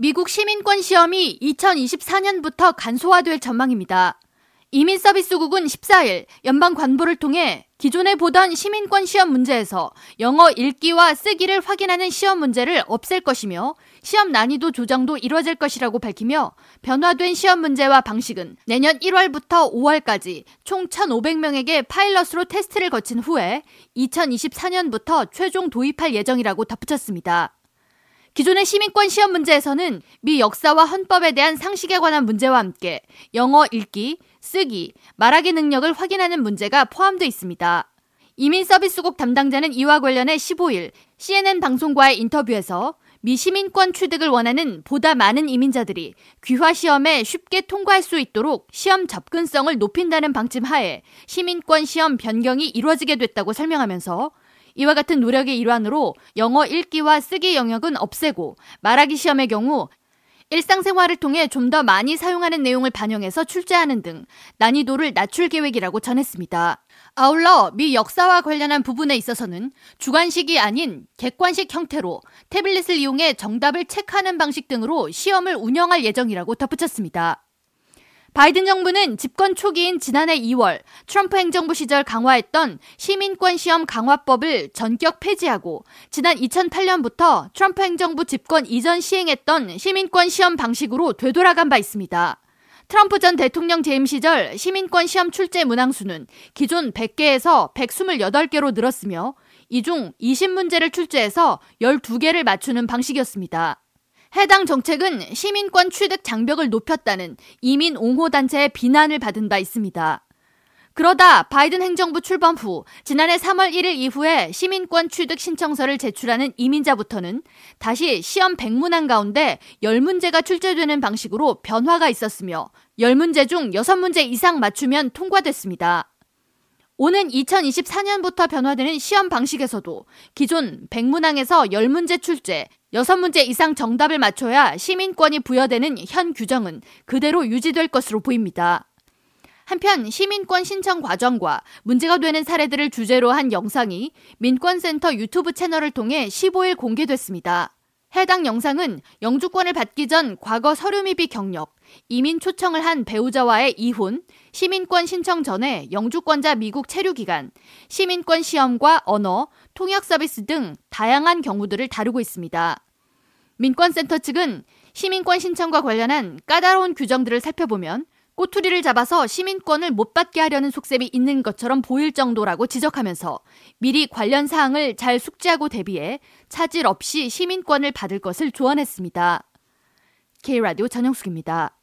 미국 시민권 시험이 2024년부터 간소화될 전망입니다. 이민 서비스국은 14일 연방 관보를 통해 기존에 보던 시민권 시험 문제에서 영어 읽기와 쓰기를 확인하는 시험 문제를 없앨 것이며 시험 난이도 조정도 이뤄질 것이라고 밝히며 변화된 시험 문제와 방식은 내년 1월부터 5월까지 총 1,500명에게 파일럿으로 테스트를 거친 후에 2024년부터 최종 도입할 예정이라고 덧붙였습니다. 기존의 시민권 시험 문제에서는 미 역사와 헌법에 대한 상식에 관한 문제와 함께 영어 읽기, 쓰기, 말하기 능력을 확인하는 문제가 포함되어 있습니다. 이민 서비스국 담당자는 이와 관련해 15일 CNN 방송과의 인터뷰에서 미 시민권 취득을 원하는 보다 많은 이민자들이 귀화 시험에 쉽게 통과할 수 있도록 시험 접근성을 높인다는 방침 하에 시민권 시험 변경이 이루어지게 됐다고 설명하면서 이와 같은 노력의 일환으로 영어 읽기와 쓰기 영역은 없애고 말하기 시험의 경우 일상생활을 통해 좀 더 많이 사용하는 내용을 반영해서 출제하는 등 난이도를 낮출 계획이라고 전했습니다. 아울러 미 역사와 관련한 부분에 있어서는 주관식이 아닌 객관식 형태로 태블릿을 이용해 정답을 체크하는 방식 등으로 시험을 운영할 예정이라고 덧붙였습니다. 바이든 정부는 집권 초기인 지난해 2월 트럼프 행정부 시절 강화했던 시민권 시험 강화법을 전격 폐지하고 지난 2008년부터 트럼프 행정부 집권 이전 시행했던 시민권 시험 방식으로 되돌아간 바 있습니다. 트럼프 전 대통령 재임 시절 시민권 시험 출제 문항수는 기존 100개에서 128개로 늘었으며 이 중 20문제를 출제해서 12개를 맞추는 방식이었습니다. 해당 정책은 시민권 취득 장벽을 높였다는 이민 옹호 단체의 비난을 받은 바 있습니다. 그러다 바이든 행정부 출범 후 지난해 3월 1일 이후에 시민권 취득 신청서를 제출하는 이민자부터는 다시 시험 100문항 가운데 10문제가 출제되는 방식으로 변화가 있었으며 10문제 중 6문제 이상 맞추면 통과됐습니다. 오는 2024년부터 변화되는 시험 방식에서도 기존 100문항에서 10문제 출제, 6문제 이상 정답을 맞춰야 시민권이 부여되는 현 규정은 그대로 유지될 것으로 보입니다. 한편 시민권 신청 과정과 문제가 되는 사례들을 주제로 한 영상이 민권센터 유튜브 채널을 통해 15일 공개됐습니다. 해당 영상은 영주권을 받기 전 과거 서류 미비 경력, 이민 초청을 한 배우자와의 이혼, 시민권 신청 전에 영주권자 미국 체류 기간, 시민권 시험과 언어, 통역 서비스 등 다양한 경우들을 다루고 있습니다. 민권센터 측은 시민권 신청과 관련한 까다로운 규정들을 살펴보면 꼬투리를 잡아서 시민권을 못 받게 하려는 속셈이 있는 것처럼 보일 정도라고 지적하면서 미리 관련 사항을 잘 숙지하고 대비해 차질 없이 시민권을 받을 것을 조언했습니다. K라디오 전영숙입니다.